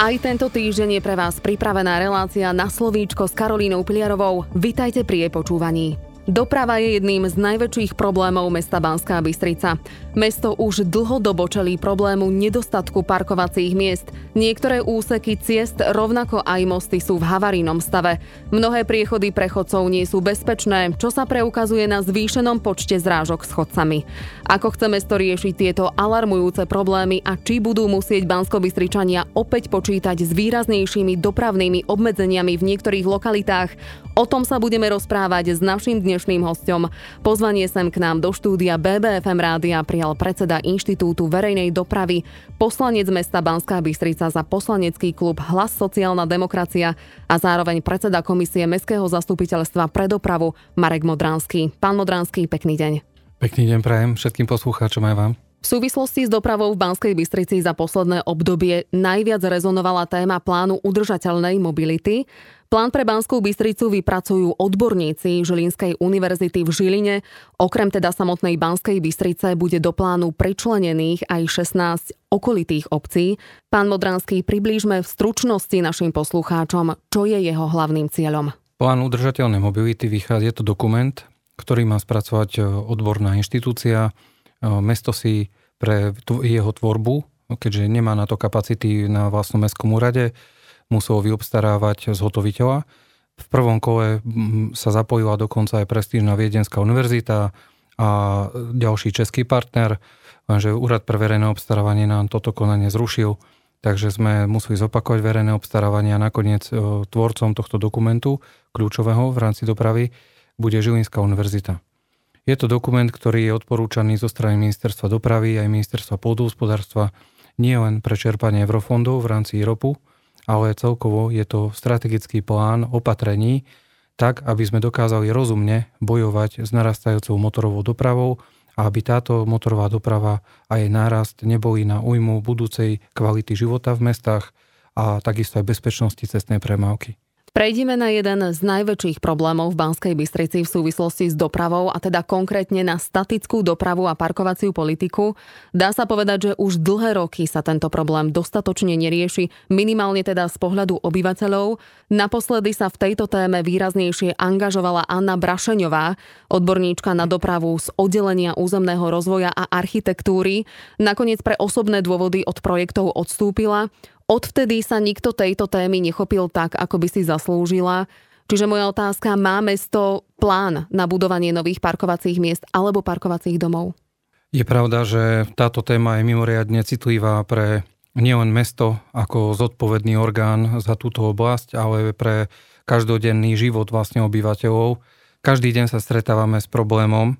Aj tento týždeň je pre vás pripravená relácia na slovíčko s Karolínou Piliarovou. Vitajte pri jej počúvaní. Doprava je jedným z najväčších problémov mesta Banská Bystrica. Mesto už dlhodobo čelí problému nedostatku parkovacích miest. Niektoré úseky ciest, rovnako aj mosty sú v havarínom stave. Mnohé priechody prechodcov nie sú bezpečné, čo sa preukazuje na zvýšenom počte zrážok s chodcami. Ako chce mesto riešiť tieto alarmujúce problémy a či budú musieť Bansko-Bystričania opäť počítať s výraznejšími dopravnými obmedzeniami v niektorých lokalitách, o tom sa budeme rozprávať s našim dnešným hostom. Pozvanie sem k nám do štúdia BBFM rádia prijal predseda Inštitútu verejnej dopravy, poslanec mesta Banská Bystrica za poslanecký klub Hlas sociálna demokracia a zároveň predseda komisie Mestského zastupiteľstva pre dopravu Marek Modránsky. Pán Modránsky, pekný deň. Pekný deň prajem všetkým poslucháčom aj vám. V súvislosti s dopravou v Banskej Bystrici za posledné obdobie najviac rezonovala téma plánu udržateľnej mobility. Plán pre Banskú Bystricu vypracujú odborníci Žilinskej univerzity v Žiline. Okrem teda samotnej Banskej Bystrice bude do plánu pričlenených aj 16 okolitých obcí. Pán Modranský, priblížme v stručnosti našim poslucháčom, čo je jeho hlavným cieľom. Plán udržateľnej mobility vychádza, je to dokument, ktorý má spracovať odborná inštitúcia, mesto si pre jeho tvorbu, keďže nemá na to kapacity na vlastnom mestskom úrade, muselo vyobstarávať zhotoviteľa. V prvom kole sa zapojila dokonca aj prestížna Viedenská univerzita a ďalší český partner, lenže Úrad pre verejné obstarávanie nám toto konanie zrušil, takže sme museli zopakovať verejné obstarávanie a nakoniec e, tvorcom tohto dokumentu, kľúčového v rámci dopravy, bude Žilinská univerzita. Je to dokument, ktorý je odporúčaný zo strany Ministerstva dopravy aj Ministerstva pôdohospodárstva nie len pre čerpanie eurofondov v rámci IROPu, ale celkovo je to strategický plán opatrení, tak aby sme dokázali rozumne bojovať s narastajúcou motorovou dopravou a aby táto motorová doprava a jej nárast neboli na újmu budúcej kvality života v mestách a takisto aj bezpečnosti cestnej premávky. Prejdime na jeden z najväčších problémov v Banskej Bystrici v súvislosti s dopravou a teda konkrétne na statickú dopravu a parkovaciu politiku. Dá sa povedať, že už dlhé roky sa tento problém dostatočne nerieši, minimálne teda z pohľadu obyvateľov. Naposledy sa v tejto téme výraznejšie angažovala Anna Brašeňová, odborníčka na dopravu z oddelenia územného rozvoja a architektúry. Nakoniec pre osobné dôvody od projektov odstúpila. Odvtedy sa nikto tejto témy nechopil tak, ako by si zaslúžila. Čiže moja otázka, má mesto plán na budovanie nových parkovacích miest alebo parkovacích domov? Je pravda, že táto téma je mimoriadne citlivá pre nielen mesto ako zodpovedný orgán za túto oblasť, ale pre každodenný život vlastne obyvateľov. Každý deň sa stretávame s problémom,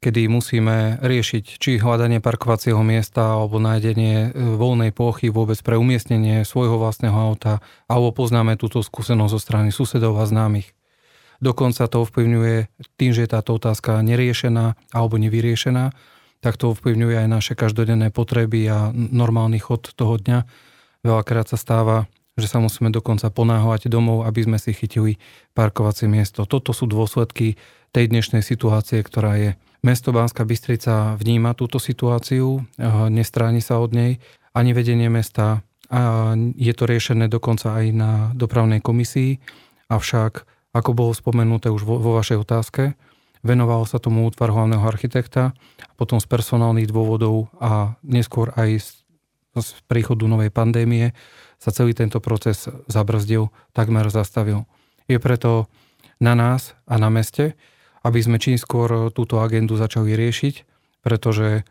kedy musíme riešiť či hľadanie parkovacieho miesta alebo nájdenie e, voľnej plochy vôbec pre umiestnenie svojho vlastného auta alebo poznáme túto skúsenosť zo strany susedov a známych. Dokonca to ovplyvňuje tým, že je táto otázka neriešená alebo nevyriešená, tak to ovplyvňuje aj naše každodenné potreby a normálny chod toho dňa. Veľakrát sa stáva, že sa musíme dokonca ponáhľať domov, aby sme si chytili parkovacie miesto. Toto sú dôsledky tej dnešnej situácie, ktorá je. Mesto Banská Bystrica vníma túto situáciu, nestráni sa od nej, ani vedenie mesta a je to riešené dokonca aj na dopravnej komisii, avšak, ako bolo spomenuté už vo, vo vašej otázke, venoval sa tomu útvar hlavného architekta, potom z personálnych dôvodov a neskôr aj z, z príchodu novej pandémie sa celý tento proces zabrzdil, takmer zastavil. Je preto na nás a na meste, aby sme čím skôr túto agendu začali riešiť, pretože e,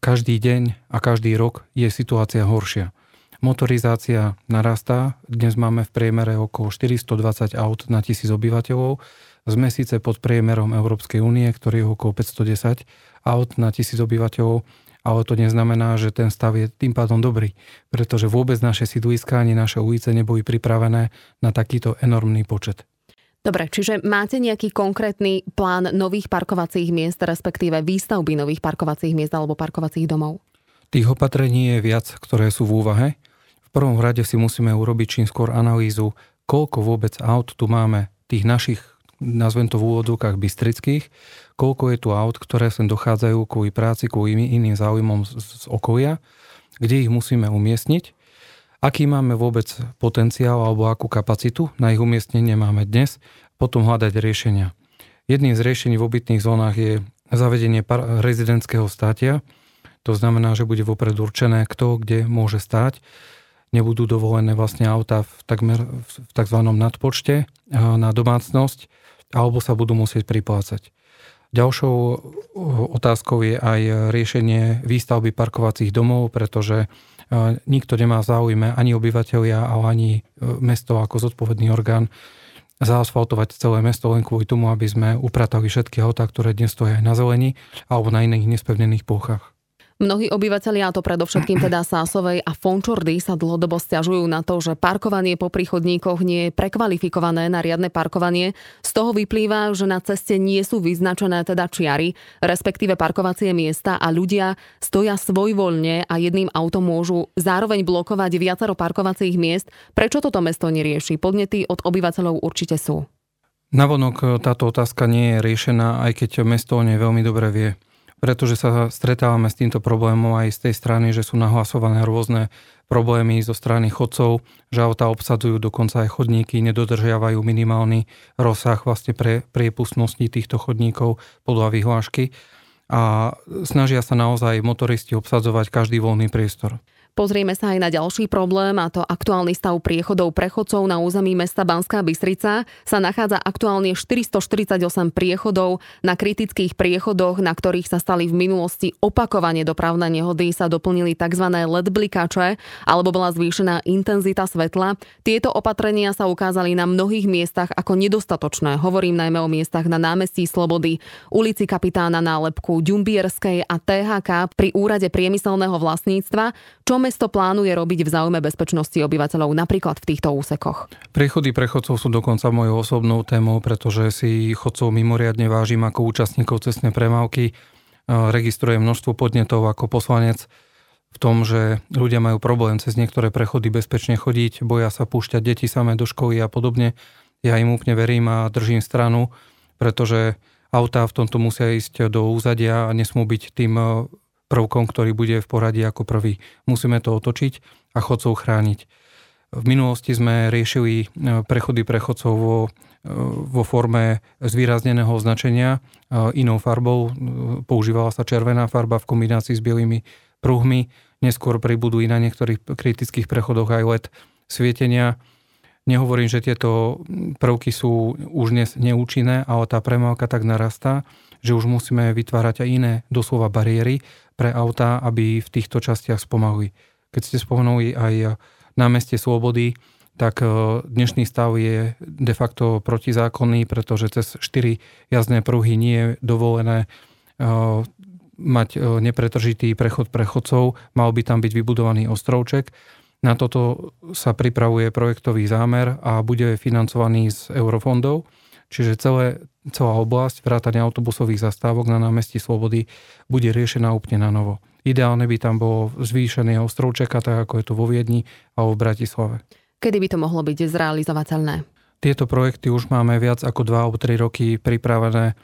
každý deň a každý rok je situácia horšia. Motorizácia narastá, dnes máme v priemere okolo 420 aut na tisíc obyvateľov, sme síce pod priemerom Európskej únie, ktorý je okolo 510 aut na tisíc obyvateľov, ale to neznamená, že ten stav je tým pádom dobrý, pretože vôbec naše sídliska ani naše ulice neboli pripravené na takýto enormný počet. Dobre, čiže máte nejaký konkrétny plán nových parkovacích miest, respektíve výstavby nových parkovacích miest alebo parkovacích domov? Tých opatrení je viac, ktoré sú v úvahe. V prvom rade si musíme urobiť čím skôr analýzu, koľko vôbec aut tu máme, tých našich, nazvem to v úvodovkách, bystrických, koľko je tu aut, ktoré sem dochádzajú kvôli práci, kvôli iným záujmom z, z okolia, kde ich musíme umiestniť Aký máme vôbec potenciál alebo akú kapacitu na ich umiestnenie máme dnes, potom hľadať riešenia. Jedným z riešení v obytných zónach je zavedenie rezidentského státia, to znamená, že bude vopred určené, kto kde môže stáť. Nebudú dovolené vlastne auta v, takmer, v tzv. nadpočte na domácnosť, alebo sa budú musieť priplácať. Ďalšou otázkou je aj riešenie výstavby parkovacích domov, pretože nikto nemá záujme, ani obyvateľia, ale ani e, mesto ako zodpovedný orgán zaasfaltovať celé mesto len kvôli tomu, aby sme upratali všetky autá, ktoré dnes stojí na zelení alebo na iných nespevnených plochách. Mnohí obyvateľia, to predovšetkým teda Sásovej a Fončordy, sa dlhodobo stiažujú na to, že parkovanie po príchodníkoch nie je prekvalifikované na riadne parkovanie. Z toho vyplýva, že na ceste nie sú vyznačené teda čiary, respektíve parkovacie miesta a ľudia stoja svojvoľne a jedným autom môžu zároveň blokovať viacero parkovacích miest. Prečo toto mesto nerieši? Podnety od obyvateľov určite sú. Navonok táto otázka nie je riešená, aj keď mesto o nej veľmi dobre vie pretože sa stretávame s týmto problémom aj z tej strany, že sú nahlasované rôzne problémy zo strany chodcov, že auta obsadzujú dokonca aj chodníky, nedodržiavajú minimálny rozsah vlastne pre priepustnosti týchto chodníkov podľa vyhlášky a snažia sa naozaj motoristi obsadzovať každý voľný priestor. Pozrieme sa aj na ďalší problém, a to aktuálny stav priechodov prechodcov na území mesta Banská Bystrica. Sa nachádza aktuálne 448 priechodov. Na kritických priechodoch, na ktorých sa stali v minulosti opakovane dopravné nehody, sa doplnili tzv. LED blikače, alebo bola zvýšená intenzita svetla. Tieto opatrenia sa ukázali na mnohých miestach ako nedostatočné. Hovorím najmä o miestach na námestí Slobody, ulici kapitána Nálepku, Ďumbierskej a THK pri úrade priemyselného vlastníctva, čo mesto plánuje robiť v záujme bezpečnosti obyvateľov napríklad v týchto úsekoch? Priechody prechodcov sú dokonca mojou osobnou témou, pretože si chodcov mimoriadne vážim ako účastníkov cestnej premávky. Registrujem množstvo podnetov ako poslanec v tom, že ľudia majú problém cez niektoré prechody bezpečne chodiť, boja sa púšťať deti samé do školy a podobne. Ja im úplne verím a držím stranu, pretože autá v tomto musia ísť do úzadia a nesmú byť tým prvkom, ktorý bude v poradí ako prvý. Musíme to otočiť a chodcov chrániť. V minulosti sme riešili e, prechody prechodcov vo, e, vo forme zvýrazneného označenia e, inou farbou. Používala sa červená farba v kombinácii s bielými pruhmi. Neskôr pribudú i na niektorých kritických prechodoch aj LED svietenia. Nehovorím, že tieto prvky sú už dnes neúčinné, ale tá premávka tak narastá, že už musíme vytvárať aj iné doslova bariéry pre autá, aby v týchto častiach spomalili. Keď ste spomenuli aj námestie Slobody, tak e, dnešný stav je de facto protizákonný, pretože cez 4 jazdné pruhy nie je dovolené e, mať e, nepretržitý prechod prechodcov, mal by tam byť vybudovaný ostrovček. Na toto sa pripravuje projektový zámer a bude financovaný z eurofondov. Čiže celé, celá oblasť vrátania autobusových zastávok na námestí Slobody bude riešená úplne na novo. Ideálne by tam bolo zvýšené ostrovčeka, tak ako je to vo Viedni a v Bratislave. Kedy by to mohlo byť zrealizovateľné? Tieto projekty už máme viac ako 2 alebo 3 roky pripravené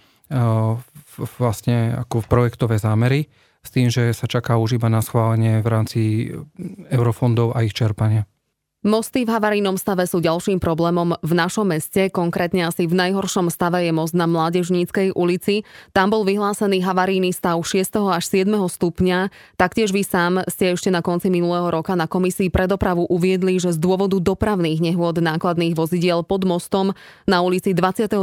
vlastne ako projektové zámery s tým, že sa čaká už iba na schválenie v rámci eurofondov a ich čerpania. Mosty v havarijnom stave sú ďalším problémom v našom meste, konkrétne asi v najhoršom stave je most na Mládežníckej ulici. Tam bol vyhlásený havarijný stav 6. až 7. stupňa. Taktiež vy sám ste ešte na konci minulého roka na komisii pre dopravu uviedli, že z dôvodu dopravných nehôd nákladných vozidiel pod mostom na ulici 29.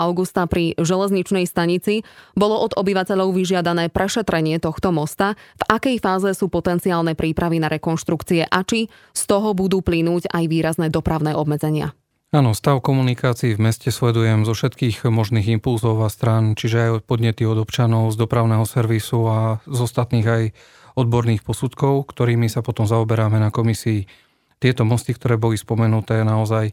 augusta pri železničnej stanici bolo od obyvateľov vyžiadané prešetrenie tohto mosta, v akej fáze sú potenciálne prípravy na rekonštrukcie a či z toho budú plynúť aj výrazné dopravné obmedzenia. Áno, stav komunikácií v meste sledujem zo všetkých možných impulzov a strán, čiže aj od podnety od občanov, z dopravného servisu a z ostatných aj odborných posudkov, ktorými sa potom zaoberáme na komisii. Tieto mosty, ktoré boli spomenuté, naozaj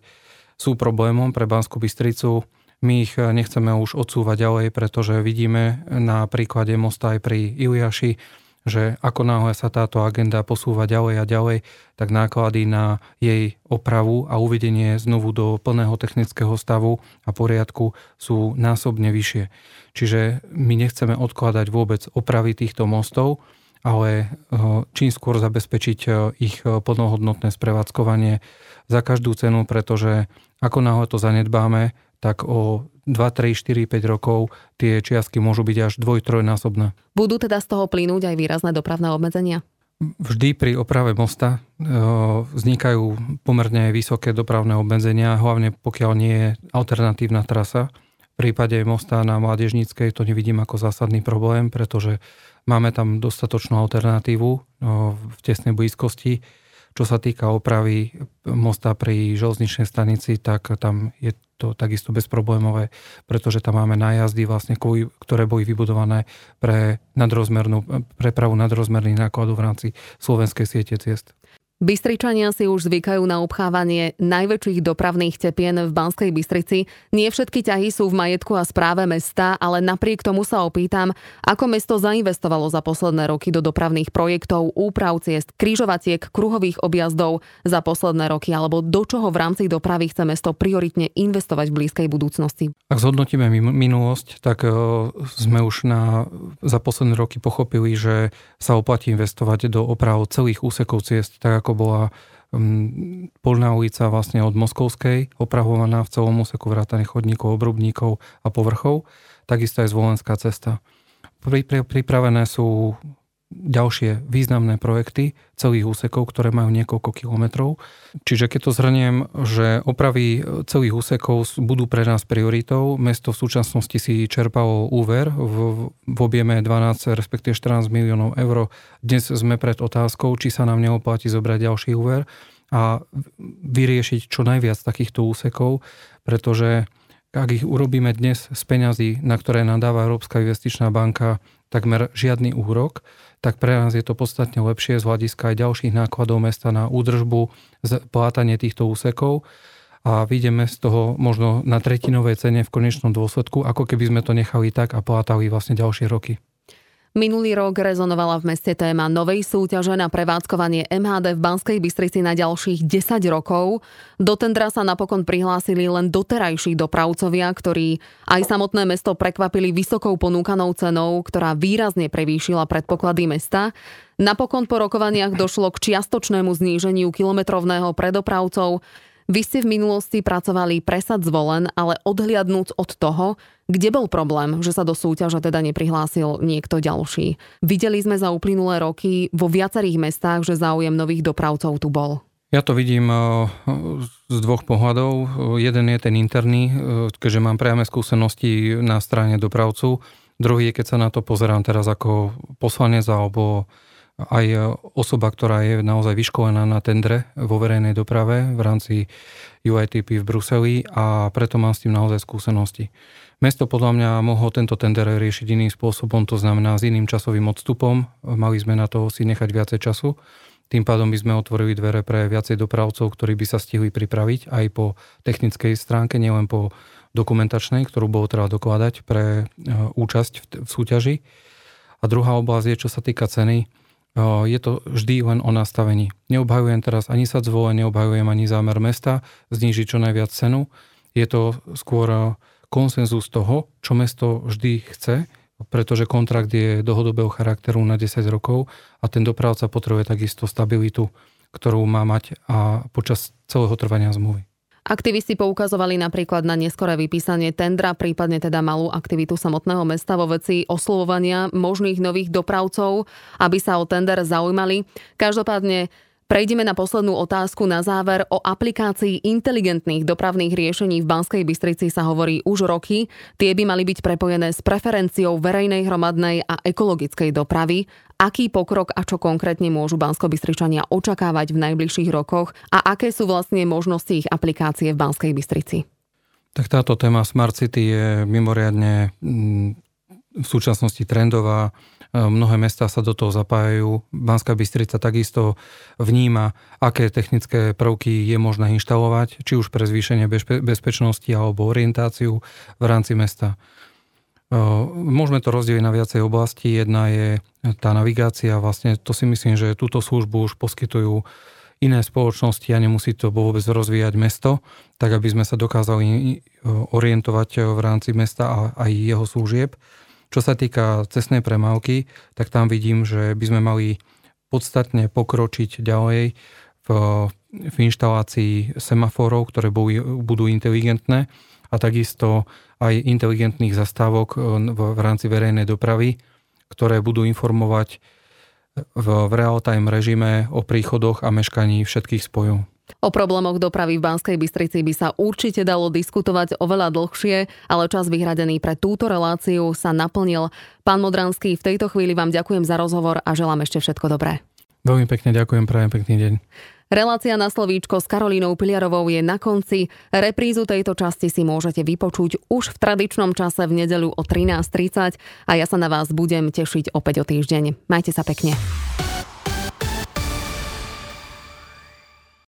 sú problémom pre Banskú Bystricu. My ich nechceme už odsúvať ďalej, pretože vidíme na príklade mosta aj pri Iliaši, že ako náhle sa táto agenda posúva ďalej a ďalej, tak náklady na jej opravu a uvedenie znovu do plného technického stavu a poriadku sú násobne vyššie. Čiže my nechceme odkladať vôbec opravy týchto mostov ale čím skôr zabezpečiť ich plnohodnotné sprevádzkovanie za každú cenu, pretože ako náhle to zanedbáme, tak o 2, 3, 4, 5 rokov tie čiastky môžu byť až dvoj, trojnásobné. Budú teda z toho plynúť aj výrazné dopravné obmedzenia? Vždy pri oprave mosta vznikajú pomerne vysoké dopravné obmedzenia, hlavne pokiaľ nie je alternatívna trasa. V prípade mosta na Mládežníckej to nevidím ako zásadný problém, pretože máme tam dostatočnú alternatívu v tesnej blízkosti čo sa týka opravy mosta pri železničnej stanici, tak tam je to takisto bezproblémové, pretože tam máme nájazdy, vlastne, ktoré boli vybudované pre nadrozmernú, prepravu nadrozmerných nákladov v rámci slovenskej siete ciest. Bystričania si už zvykajú na obchávanie najväčších dopravných tepien v Banskej Bystrici. Nie všetky ťahy sú v majetku a správe mesta, ale napriek tomu sa opýtam, ako mesto zainvestovalo za posledné roky do dopravných projektov, úprav ciest, krížovatiek, kruhových objazdov za posledné roky, alebo do čoho v rámci dopravy chce mesto prioritne investovať v blízkej budúcnosti. Ak zhodnotíme minulosť, tak e, sme už na, za posledné roky pochopili, že sa oplatí investovať do oprav celých úsekov ciest, tak ako bola um, polná ulica vlastne od Moskovskej, opravovaná v celom úseku vrátane chodníkov, obrubníkov a povrchov, takisto aj zvolenská cesta. Pripravené sú ďalšie významné projekty celých úsekov, ktoré majú niekoľko kilometrov. Čiže keď to zhrniem, že opravy celých úsekov budú pre nás prioritou. Mesto v súčasnosti si čerpalo úver v, v objeme 12, respektíve 14 miliónov eur. Dnes sme pred otázkou, či sa nám neoplatí zobrať ďalší úver a vyriešiť čo najviac takýchto úsekov, pretože ak ich urobíme dnes z peňazí, na ktoré nadáva Európska investičná banka takmer žiadny úrok, tak pre nás je to podstatne lepšie z hľadiska aj ďalších nákladov mesta na údržbu, plátanie týchto úsekov a vidíme z toho možno na tretinovej cene v konečnom dôsledku, ako keby sme to nechali tak a plátali vlastne ďalšie roky. Minulý rok rezonovala v meste téma novej súťaže na prevádzkovanie MHD v Banskej Bystrici na ďalších 10 rokov. Do tendra sa napokon prihlásili len doterajší dopravcovia, ktorí aj samotné mesto prekvapili vysokou ponúkanou cenou, ktorá výrazne prevýšila predpoklady mesta. Napokon po rokovaniach došlo k čiastočnému zníženiu kilometrovného predopravcov. Vy ste v minulosti pracovali presad zvolen, ale odhliadnúc od toho, kde bol problém, že sa do súťaže teda neprihlásil niekto ďalší. Videli sme za uplynulé roky vo viacerých mestách, že záujem nových dopravcov tu bol. Ja to vidím eh, z dvoch pohľadov. Jeden je ten interný, eh, keďže mám priame skúsenosti na strane dopravcu. Druhý je, keď sa na to pozerám teraz ako poslanec alebo aj osoba, ktorá je naozaj vyškolená na tendre vo verejnej doprave v rámci UITP v Bruseli a preto mám s tým naozaj skúsenosti. Mesto podľa mňa mohlo tento tender riešiť iným spôsobom, to znamená s iným časovým odstupom. Mali sme na to si nechať viacej času. Tým pádom by sme otvorili dvere pre viacej dopravcov, ktorí by sa stihli pripraviť aj po technickej stránke, nielen po dokumentačnej, ktorú bolo treba dokladať pre e, účasť v súťaži. A druhá oblasť je, čo sa týka ceny, je to vždy len o nastavení. Neobhajujem teraz ani sa zvole, neobhajujem ani zámer mesta znížiť čo najviac cenu. Je to skôr konsenzus toho, čo mesto vždy chce, pretože kontrakt je dlhodobého charakteru na 10 rokov a ten dopravca potrebuje takisto stabilitu, ktorú má mať a počas celého trvania zmluvy. Aktivisti poukazovali napríklad na neskoré vypísanie tendra, prípadne teda malú aktivitu samotného mesta vo veci oslovovania možných nových dopravcov, aby sa o tender zaujímali. Každopádne Prejdeme na poslednú otázku na záver. O aplikácii inteligentných dopravných riešení v Banskej Bystrici sa hovorí už roky. Tie by mali byť prepojené s preferenciou verejnej, hromadnej a ekologickej dopravy. Aký pokrok a čo konkrétne môžu Bansko-Bystričania očakávať v najbližších rokoch a aké sú vlastne možnosti ich aplikácie v Banskej Bystrici? Tak táto téma Smart City je mimoriadne mm, v súčasnosti trendová E, mnohé mesta sa do toho zapájajú. Banská Bystrica takisto vníma, aké technické prvky je možné inštalovať, či už pre zvýšenie bezpečnosti alebo orientáciu v rámci mesta. E, môžeme to rozdeliť na viacej oblasti. Jedna je tá navigácia. Vlastne to si myslím, že túto službu už poskytujú iné spoločnosti a nemusí to vôbec rozvíjať mesto, tak aby sme sa dokázali e, orientovať v rámci mesta a aj jeho služieb. Čo sa týka cestnej premávky, tak tam vidím, že by sme mali podstatne pokročiť ďalej v, v inštalácii semaforov, ktoré budú inteligentné a takisto aj inteligentných zastávok v, v rámci verejnej dopravy, ktoré budú informovať v, v real-time režime o príchodoch a meškaní všetkých spojov. O problémoch dopravy v Banskej Bystrici by sa určite dalo diskutovať oveľa dlhšie, ale čas vyhradený pre túto reláciu sa naplnil. Pán Modranský, v tejto chvíli vám ďakujem za rozhovor a želám ešte všetko dobré. Veľmi pekne ďakujem, prajem pekný deň. Relácia na slovíčko s Karolínou Piliarovou je na konci. Reprízu tejto časti si môžete vypočuť už v tradičnom čase v nedeľu o 13.30 a ja sa na vás budem tešiť opäť o týždeň. Majte sa pekne.